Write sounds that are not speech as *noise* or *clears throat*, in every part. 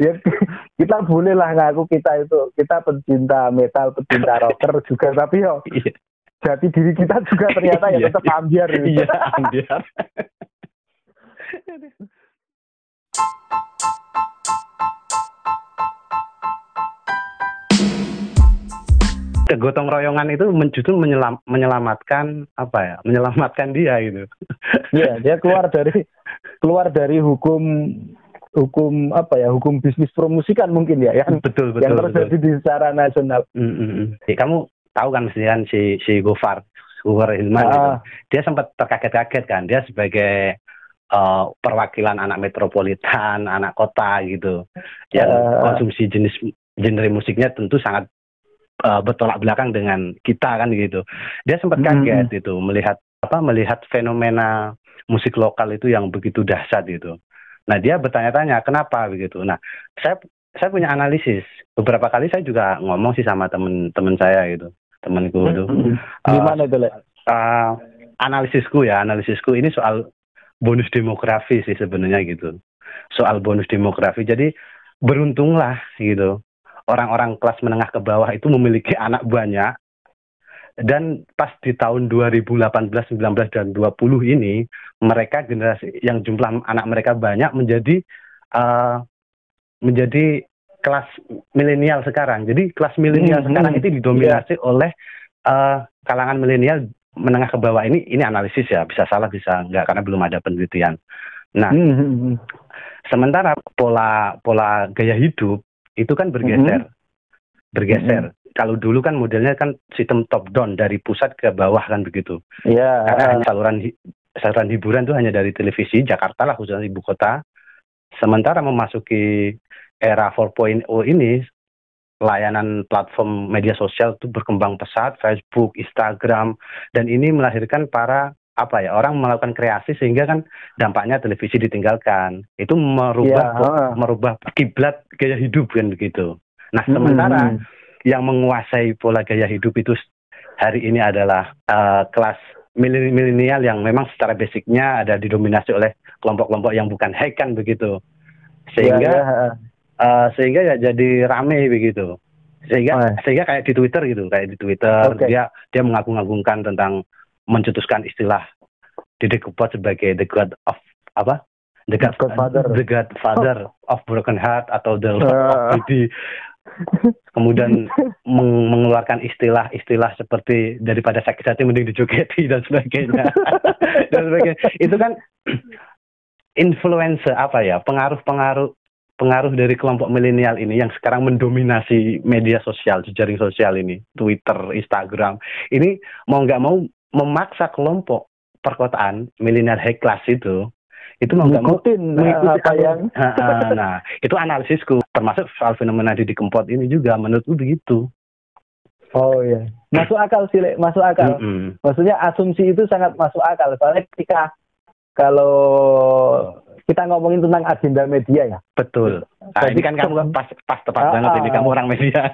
ya *laughs* kita boleh lah ngaku kita itu kita pencinta metal pencinta rocker juga tapi yo Iya. jati diri kita juga ternyata ya Iya. tetap ambiar gitu. Iya, *laughs* ambiar. Kegotong royongan itu justru menyelam, menyelamatkan apa ya? Menyelamatkan dia gitu. Iya, dia keluar dari keluar dari hukum hukum apa ya hukum bisnis promosikan mungkin ya yang betul betul. yang betul. terjadi di secara nasional. Mm, mm, mm. Ya, kamu tahu kan kan si si Gofar Gofar Hilman Ah. gitu. Dia sempat terkaget-kaget kan. Dia sebagai eh, perwakilan anak metropolitan, anak kota gitu. Yang Ah. konsumsi jenis genre musiknya tentu sangat eh, bertolak belakang dengan kita kan gitu. Dia sempat Hmm. kaget itu melihat apa melihat fenomena musik lokal itu yang begitu dahsyat gitu. Nah, dia bertanya-tanya kenapa begitu. Nah, saya saya punya analisis. Beberapa kali saya juga ngomong sih sama temen-temen saya gitu, temenku itu. Gimana itu, Le? Eh, analisisku ya, analisisku ini soal bonus demografi sih sebenarnya gitu. Soal bonus demografi. Jadi beruntunglah gitu. Orang-orang kelas menengah ke bawah itu memiliki *laughs* anak banyak. Dan pas di tahun 2018, 19 dan 20 ini mereka generasi yang jumlah anak mereka banyak menjadi eh, menjadi kelas milenial sekarang. Jadi kelas milenial Hmm, sekarang hmm. itu didominasi oleh eh, kalangan milenial menengah ke bawah ini ini analisis ya bisa salah bisa enggak karena belum ada penelitian. Nah, Hmm, hmm, hmm. sementara pola pola gaya hidup itu kan bergeser. Bergeser. Kalau dulu kan modelnya kan sistem top down dari pusat ke bawah kan begitu. Iya. Karena hanya saluran saluran hiburan itu hanya dari televisi Jakarta lah khususnya ibu kota. Sementara memasuki era 4.0 ini layanan platform media sosial itu berkembang pesat, Facebook, Instagram, dan ini melahirkan para apa ya orang melakukan kreasi sehingga kan dampaknya televisi ditinggalkan. Itu merubah heeh. merubah kiblat gaya hidup kan begitu. Nah Hmm, sementara hmm. Yang menguasai pola gaya hidup itu hari ini adalah eh, kelas mileni- milenial yang memang secara basicnya ada didominasi oleh kelompok-kelompok yang bukan hack kan begitu sehingga iya, heeh. eh, sehingga ya jadi rame begitu sehingga Oh. sehingga kayak di Twitter gitu kayak di Twitter Oke. dia dia mengagung-agungkan tentang mencetuskan istilah Didi Kempot sebagai the god of apa the god Godfather. the godfather of broken heart atau the *laughs* lord of Ah. Didi kemudian meng- mengeluarkan istilah-istilah seperti daripada sakit hati mending dijogeti *laughs* dan sebagainya. *laughs* Dan sebagainya. Itu kan *clears throat* influencer apa ya pengaruh-pengaruh pengaruh dari kelompok milenial ini yang sekarang mendominasi media sosial jejaring sosial ini Twitter Instagram. Ini mau nggak mau memaksa kelompok perkotaan milenial high class itu itu mau nggak mau Ngikutin mengikuti apa yang *laughs* Ah, ah, nah itu analisisku termasuk soal fenomena Didi Kempot ini juga menurutku begitu Oh iya. Masuk akal sih, Le. masuk akal. Mm-mm. Maksudnya asumsi itu sangat masuk akal. Soalnya ketika kalau kita ngomongin tentang agenda media ya. betul nah, Jadi ini kan kamu pas pas tepat Ah, banget ini ah. kamu orang media *laughs*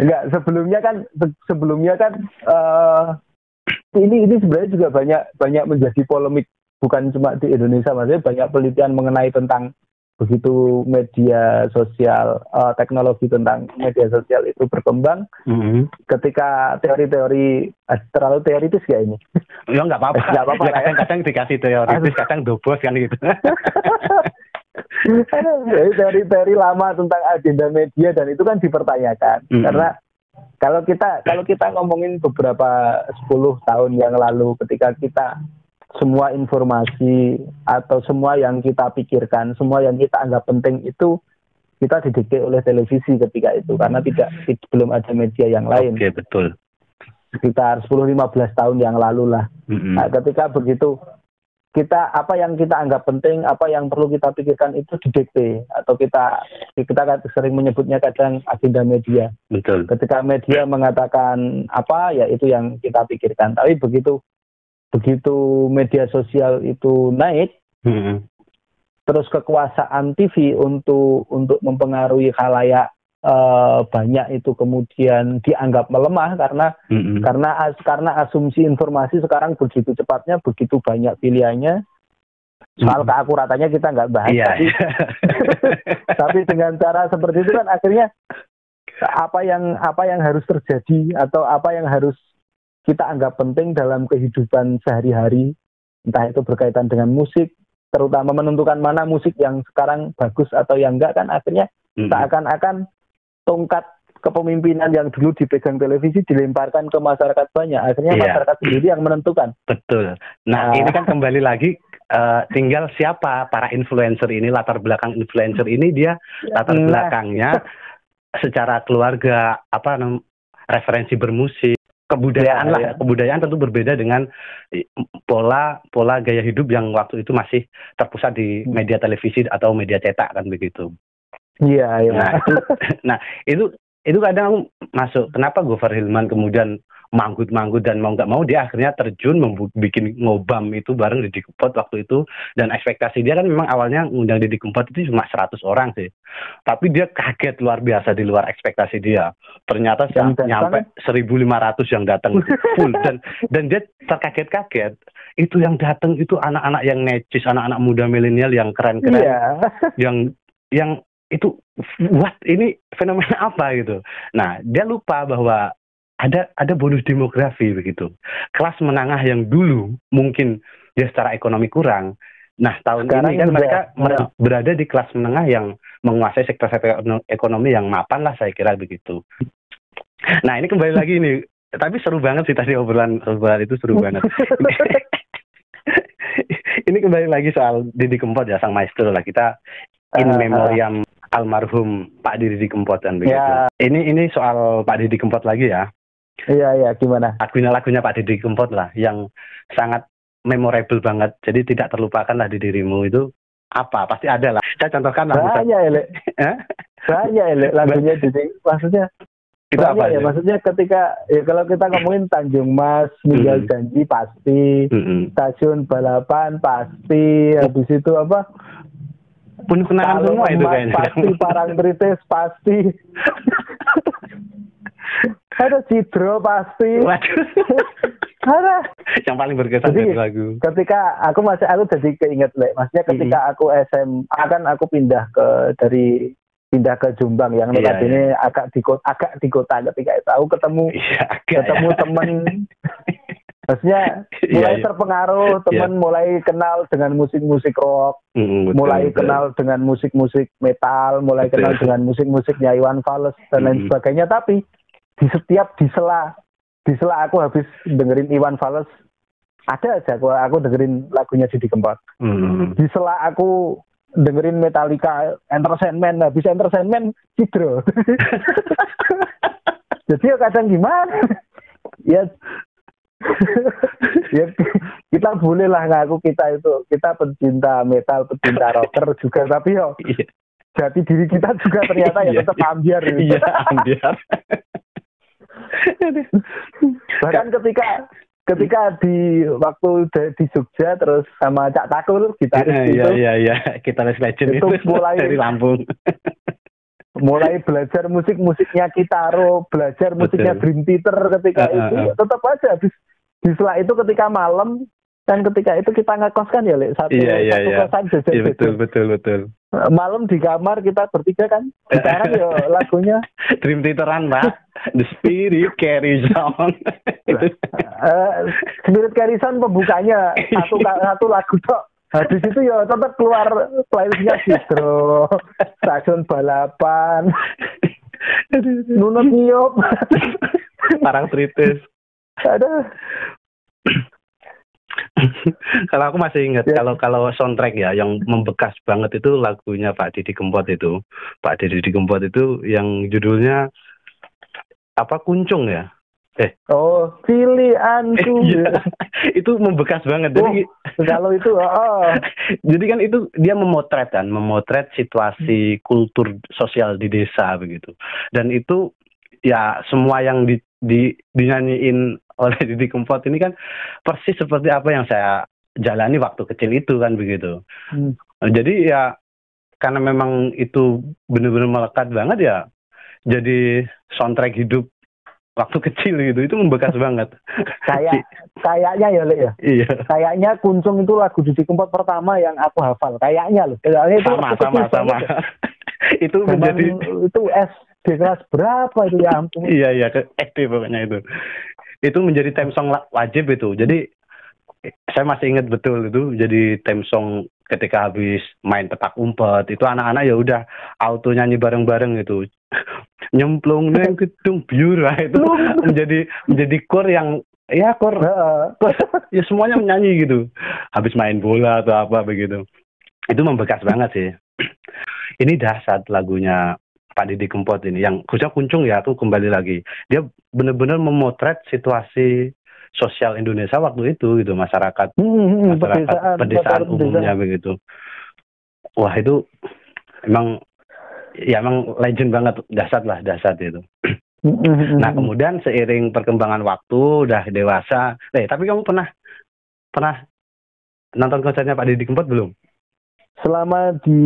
Enggak, sebelumnya kan se- sebelumnya kan eh ini ini sebenarnya juga banyak banyak menjadi polemik bukan cuma di Indonesia, maksudnya banyak penelitian mengenai tentang begitu media sosial eh, teknologi tentang media sosial itu berkembang Mm-mm. ketika teori-teori eh, terlalu teoritis ya ini ya nggak apa-apa *laughs* Nggak apa-apa Ya, ya. kadang-kadang dikasih teoritis kadang dobos kan gitu *laughs* Jadi teori-teori lama tentang agenda media dan itu kan dipertanyakan Mm-mm. karena kalau kita kalau kita ngomongin beberapa 10 tahun yang lalu ketika kita semua informasi atau semua yang kita pikirkan, semua yang kita anggap penting itu kita didikte oleh televisi ketika itu karena tidak tid- belum ada media yang lain oke betul sekitar 10-15 tahun yang lalu lah. Mm-mm. Nah, ketika begitu kita apa yang kita anggap penting, apa yang perlu kita pikirkan itu didikte atau kita kita kan sering menyebutnya kadang agenda media. betul Ketika media mengatakan apa ya itu yang kita pikirkan. Tapi begitu begitu media sosial itu naik, Mm-mm. terus kekuasaan TV untuk untuk mempengaruhi khalayak eh, banyak itu kemudian dianggap melemah karena Mm-mm. karena as- karena asumsi informasi sekarang begitu cepatnya begitu banyak pilihannya soal keakuratannya kita nggak bahas Iya. tapi, *laughs* tapi dengan cara seperti itu kan akhirnya apa yang apa yang harus terjadi atau apa yang harus kita anggap penting dalam kehidupan sehari-hari entah itu berkaitan dengan musik terutama menentukan mana musik yang sekarang bagus atau yang enggak kan akhirnya Mm-mm. seakan-akan tongkat kepemimpinan yang dulu dipegang televisi dilemparkan ke masyarakat banyak akhirnya Iya. masyarakat sendiri yang menentukan Betul. Nah, Ah. ini kan kembali lagi eh, tinggal siapa para influencer ini, latar belakang influencer ini dia latar Nah. belakangnya secara keluarga apa referensi bermusik, kebudayaan Iya, lah. iya. Kebudayaan tentu berbeda dengan pola pola gaya hidup yang waktu itu masih terpusat di Hmm. media televisi atau media cetak kan begitu. Iya iya. Nah, itu *laughs* nah, itu itu kadang aku masuk kenapa Gofar Hilman kemudian manggut-manggut dan mau nggak mau dia akhirnya terjun bikin ngobam itu bareng Didi Kempot waktu itu. Dan ekspektasi dia kan memang awalnya ngundang Didi Kempot itu cuma 100 orang sih. Tapi dia kaget luar biasa di luar ekspektasi dia. Ternyata Yang nyampe 1.500 yang datang itu full. Dan dan dia terkaget-kaget. Itu yang datang itu anak-anak yang necis anak-anak muda milenial yang keren-keren. Iya. Yang yang itu what ini fenomena apa gitu. Nah dia lupa bahwa ada ada bonus demografi begitu. Kelas menengah yang dulu mungkin dia secara ekonomi kurang. Nah tahun Sekarang ini kan mereka mer- udah. berada di kelas menengah yang menguasai sektor-sektor ekono- ekonomi yang mapan lah saya kira begitu. Nah ini kembali lagi nih. Tapi seru banget sih tadi obrolan obrolan itu seru banget. *laughs* ini kembali lagi soal Didi Kempot ya sang maestro lah kita in Ah, memoriam almarhum Pak Didi Kempot kan begitu. Ya. Ini ini soal Pak Didi Kempot lagi ya. iya iya gimana Lagunya-lagunya Pak Didi Kempot lah yang sangat memorable banget. Jadi tidak terlupakan lah di dirimu itu apa? Pasti ada lah. Saya contohkan lah. banyak elek *laughs* banyak elek lagunya jadi maksudnya itu apa ya aja? maksudnya ketika ya kalau kita ngomongin Tanjung Mas Ninggal Hmm. Janji pasti Mm-mm. stasiun balapan pasti habis itu apa Penuh kenangan Kalung semua itu kayaknya. pasti Parangtritis pasti. Ada Cidro pasti. Waduh. ada. Yang paling berkesan Jadi- dari lagu. ketika aku masih aku jadi keinget lek. Maksudnya ketika aku SMA kan aku pindah ke dari pindah ke Jombang yang Iya, notabene agak di kota agak di kota ketika itu. Aku ketemu Iya, agak ketemu ya. temen *laughs* maksudnya *laughs* Iya, mulai iya. terpengaruh temen mulai kenal dengan musik-musik rock Mm, betul, mulai betul. kenal dengan musik-musik metal mulai Betul. kenal dengan musik-musiknya Iwan Fals dan lain Mm. sebagainya tapi di setiap di sela di sela aku habis dengerin Iwan Fals ada aja aku aku dengerin lagunya Didi Kempot Mm. di sela aku dengerin Metallica Entertainment habis Entertainment Cidro *laughs* *laughs* jadi ya kadang gimana ya *laughs* ya kita boleh lah ngaku kita itu kita pencinta metal pencinta rocker juga tapi yo Iya. jati diri kita juga ternyata ya Iya. tetap ambiar gitu. Iya, ambiar. *laughs* bahkan ketika ketika di waktu di Jogja terus sama Cak Takul kita Iya, itu iya, iya. Kita les legend Itu itu, mulai- dari Lampung. *laughs* mulai belajar musik-musiknya Kitaro, belajar musiknya Betul. Dream Theater ketika Uh, uh, itu uh. ya tetap aja habis di setelah itu ketika malam dan ketika itu kita ngekos kan ya Lek, satu Iya, iya, satu iya. kosan jajan Iya, betul, betul, betul. malam di kamar kita bertiga kan sekarang ya *laughs* lagunya Dream Theateran, Pak. The Spirit Carries On. eh, Spirit Carison pembukanya satu satu lagu tok habis itu ya tetap keluar playlistnya Citro stasiun balapan *laughs* nunut niup Parang tritis. ada *laughs* kalau aku masih ingat Ya. kalau kalau soundtrack ya yang membekas banget itu lagunya Pak Didi Kempot itu. Pak Didi Kempot itu yang judulnya apa Kuncung ya? oh pilihanku Iya. *laughs* itu membekas banget. Jadi kalau itu oh *laughs* jadi kan itu dia memotret kan, memotret situasi kultur sosial di desa begitu. Dan itu ya semua yang di, di dinyanyiin *laughs* oleh Didi Kempot. Ini kan persis seperti apa yang saya jalani waktu kecil itu kan begitu. Hmm. Jadi ya karena memang itu benar-benar melekat banget ya. Jadi soundtrack hidup waktu *laughs* kecil gitu itu membekas banget. Kayak kayaknya ya Le ya? Iya. Kayaknya kuncung itu lagu Didi Kempot pertama yang aku hafal kayaknya loh. Kayaknya itu sama sama sama. *laughs* Itu Zaman menjadi itu SD kelas berapa itu ya ampun. Iya iya ke SD pokoknya itu itu menjadi theme song wajib itu. Jadi saya masih ingat betul itu jadi theme song ketika habis main petak umpet. Itu anak-anak ya udah auto nyanyi bareng-bareng itu *laughs* nyemplung neng *laughs* gedung biur Wah, itu *laughs* menjadi menjadi core yang ya core Heeh. ya semuanya menyanyi gitu. Habis main bola atau apa begitu. Itu membekas banget sih. *clears throat* Ini dahsyat lagunya Pak Didi Kempot ini yang khususnya kuncung ya aku kembali lagi dia benar-benar memotret situasi sosial Indonesia waktu itu gitu masyarakat Hmm, hmm, masyarakat pedesaan, pedesaan pedesaan. umumnya begitu wah itu emang ya emang legend banget dahsyat lah dahsyat itu Hmm, hmm, hmm, Nah hmm. kemudian seiring perkembangan waktu udah dewasa, eh tapi kamu pernah pernah nonton konsernya Pak Didi Kempot belum? Selama di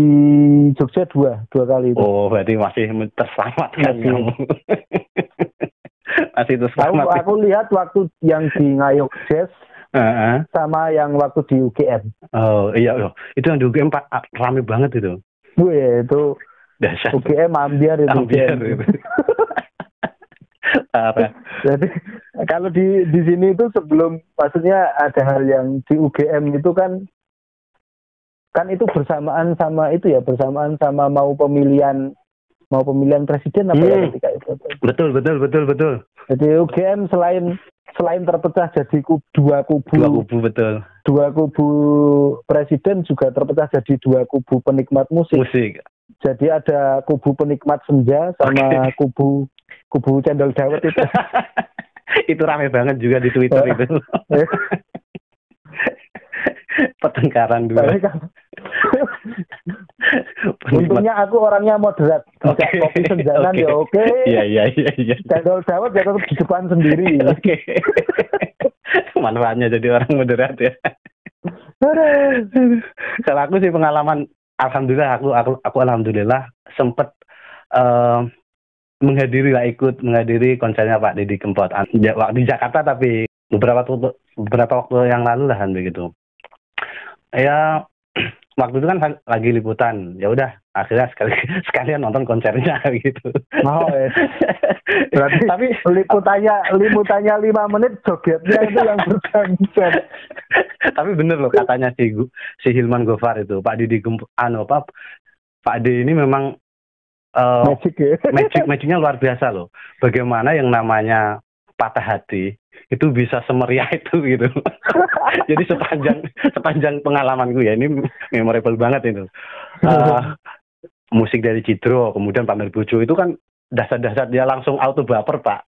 Jogja dua dua kali itu Oh berarti masih terselamatkan *laughs* Masih. kamu. masih Aku, terselamat. aku lihat waktu yang di Ngayog Jazz Heeh. sama yang waktu di UGM. Oh iya loh, itu yang di UGM Pak rame banget itu. Wih, itu Dahsyat. UGM ambiar itu. Ambiar UGM. *laughs* itu. *laughs* Parah. Jadi kalau di di sini itu sebelum maksudnya ada hal yang di UGM itu kan kan itu bersamaan sama itu ya bersamaan sama mau pemilihan mau pemilihan presiden apa ya Hmm. ketika itu. Betul betul betul betul. Jadi UGM selain selain terpecah jadi kub, dua kubu Dua kubu betul. dua kubu presiden juga terpecah jadi dua kubu penikmat musik. Musik. Jadi ada kubu penikmat senja sama kubu kubu cendol dawet itu. *laughs* itu rame banget juga di Twitter itu. *laughs* Pertengkaran dua. Untungnya aku orangnya moderat. Oke. kopi senjangan Oke. ya oke. Iya iya iya iya. Cendol ya tetap di depan sendiri. *laughs* Oke. *laughs* Manfaatnya jadi orang moderat ya. Kalau aku sih pengalaman alhamdulillah aku aku aku alhamdulillah sempet eh, menghadiri lah ikut menghadiri konsernya Pak Didi Kempot di Jakarta tapi beberapa waktu beberapa waktu yang lalu lah kan begitu. Ya waktu itu kan lagi liputan ya udah akhirnya sekali *laughs* sekalian nonton konsernya *laughs* gitu. Oh, eh. *laughs* Berarti tapi liputannya liputannya lima menit jogetnya itu yang berjam-jam. tapi bener loh katanya si si Hilman Gofar itu Pak Didi anu apa Pak D ini memang eh, Magic ya. magic magicnya luar biasa loh. Bagaimana yang namanya patah hati itu bisa semeriah *laughs* itu gitu. *laughs* Jadi sepanjang sepanjang pengalamanku ya ini memorable banget itu. *laughs* Eh, musik dari Cidro, kemudian pamer bojo itu kan dasar-dasar dia langsung auto baper pak.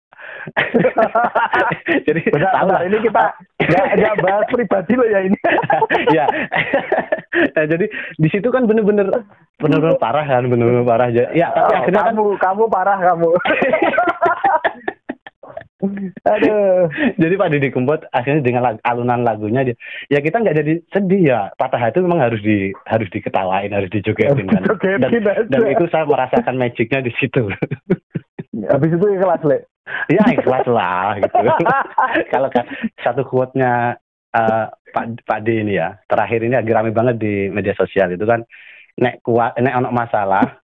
Jadi Benar, tahu benar. lah. ini kita nggak bahas pribadi loh ya ini. ya. nah, jadi di situ kan bener-bener bener-bener parah kan, bener-bener parah aja. Ya, tapi Oh, akhirnya kan kamu kamu parah kamu. Aduh. jadi Pak Didi Kempot akhirnya dengan lag- alunan lagunya dia ya kita nggak jadi sedih ya patah hati memang harus di harus diketawain harus dijogetin kan dan, aja. dan itu saya merasakan magicnya di situ Habis itu ikhlas, Le. ya ikhlas lah gitu *laughs* kalau kan satu quote-nya eh, Pak Pak D ini ya terakhir ini lagi rame banget di media sosial itu kan nek kuat nek ono masalah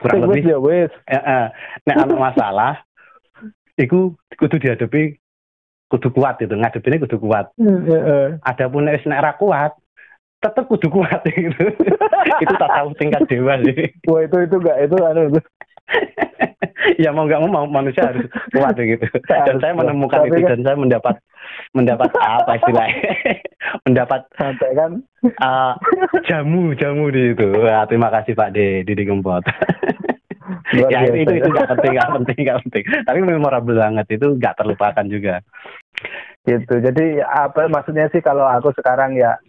kurang lebih ya wis. eh, eh, nek ono masalah iku kudu dihadapi kudu kuat itu ngadepinnya kudu kuat. Heeh. adapun nek wis nek ra kuat tetep kudu kuat *laughs* gitu. Itu tak tahu tingkat dewa sih. Wah itu itu enggak itu anu itu. *laughs* ya mau nggak mau mau manusia harus kuat gitu. *laughs* Dan Harus saya menemukan Tapi itu kan- dan saya mendapat mendapat apa istilahnya? Mendapat Sampai kan? uh, jamu jamu di situ. Wah, terima kasih Pak D Didi Gempot ya itu itu itu nggak penting nggak penting nggak penting tapi memorable banget itu nggak terlupakan juga gitu. Jadi apa maksudnya sih kalau aku sekarang ya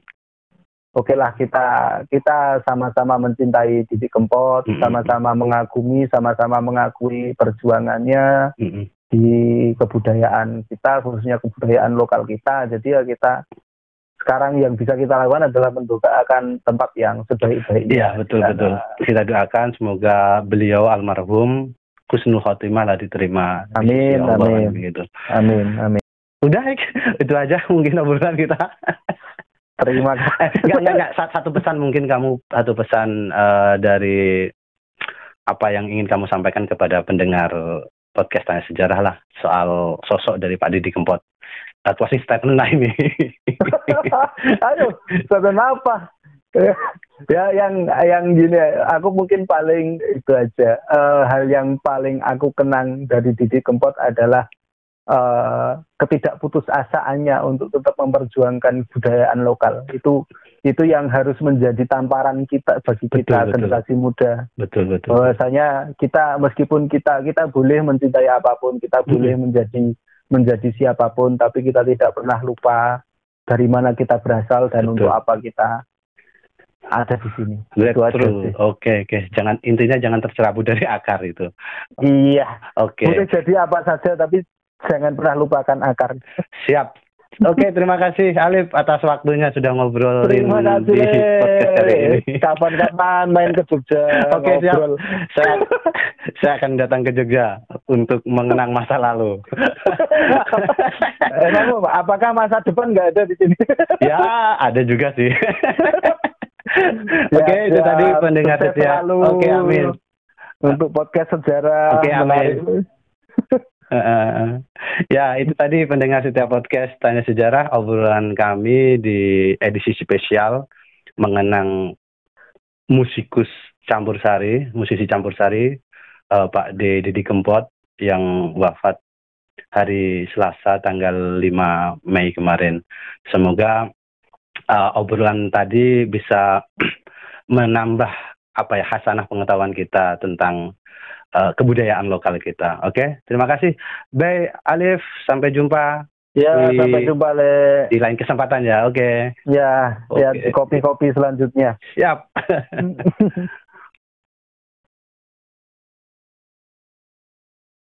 oke lah kita kita sama-sama mencintai Didi Kempot, Mm-mm. sama-sama mengagumi, sama-sama mengakui perjuangannya Mm-mm. di kebudayaan kita, khususnya kebudayaan lokal kita. Jadi ya kita sekarang yang bisa kita lakukan adalah mendoakan tempat yang sebaik-baiknya. Iya betul Dan, betul. Kita doakan semoga beliau almarhum kusnul khotimah lah diterima. Amin, amin. Gitu. Amin, amin. Udah, *laughs* itu aja mungkin obrolan kita. Terima *laughs* kasih. enggak, enggak, enggak. Satu pesan mungkin kamu, satu pesan uh, dari apa yang ingin kamu sampaikan kepada pendengar podcast Tanya Sejarah lah soal sosok dari Pak Didi Kempot. Uh, closing statement lah ini. *laughs* Ayo, statement apa? ya yang yang gini aku mungkin paling itu aja uh, hal yang paling aku kenang dari Didi Kempot adalah uh, ketidakputusasaannya untuk tetap memperjuangkan budayaan lokal itu itu yang harus menjadi tamparan kita bagi betul, kita betul. generasi muda. Betul betul. Bahwasanya kita meskipun kita kita boleh mencintai apa pun, kita hmm. boleh menjadi menjadi siapa pun, tapi kita tidak pernah lupa dari mana kita berasal dan betul. untuk apa kita ada di sini. Itu aja Oke, okay, oke. Okay. Jangan intinya jangan tercerabut dari *laughs* akar itu. Iya. Oke. Okay. Boleh jadi apa saja tapi jangan pernah lupakan akar. Siap. Oke, okay, terima kasih Alif atas waktunya sudah ngobrol terima kasih. di podcast hari ini. Kapan-kapan main ke Jogja. Oke, okay, siap. Saya, saya akan datang ke Jogja untuk mengenang masa lalu. *laughs* eh, apakah masa depan nggak ada di sini? ya, ada juga sih. *laughs* Oke, okay, itu tadi pendengar setia. Oke, okay, amin. Untuk podcast sejarah. Oke, okay, amin. Uh, ya itu tadi pendengar setiap podcast tanya sejarah obrolan kami di edisi spesial mengenang musikus campur sari musisi campur sari uh, Pak D Didi Kempot yang wafat hari Selasa tanggal 5 Mei kemarin semoga uh, obrolan tadi bisa *clears throat* menambah apa ya hasanah pengetahuan kita tentang uh, kebudayaan lokal kita. Oke, okay? terima kasih. Bye Alif, sampai jumpa. Ya, di, sampai jumpa Le. Di lain kesempatan ya, oke. Okay. Ya, okay. ya kopi-kopi selanjutnya. Siap. *laughs*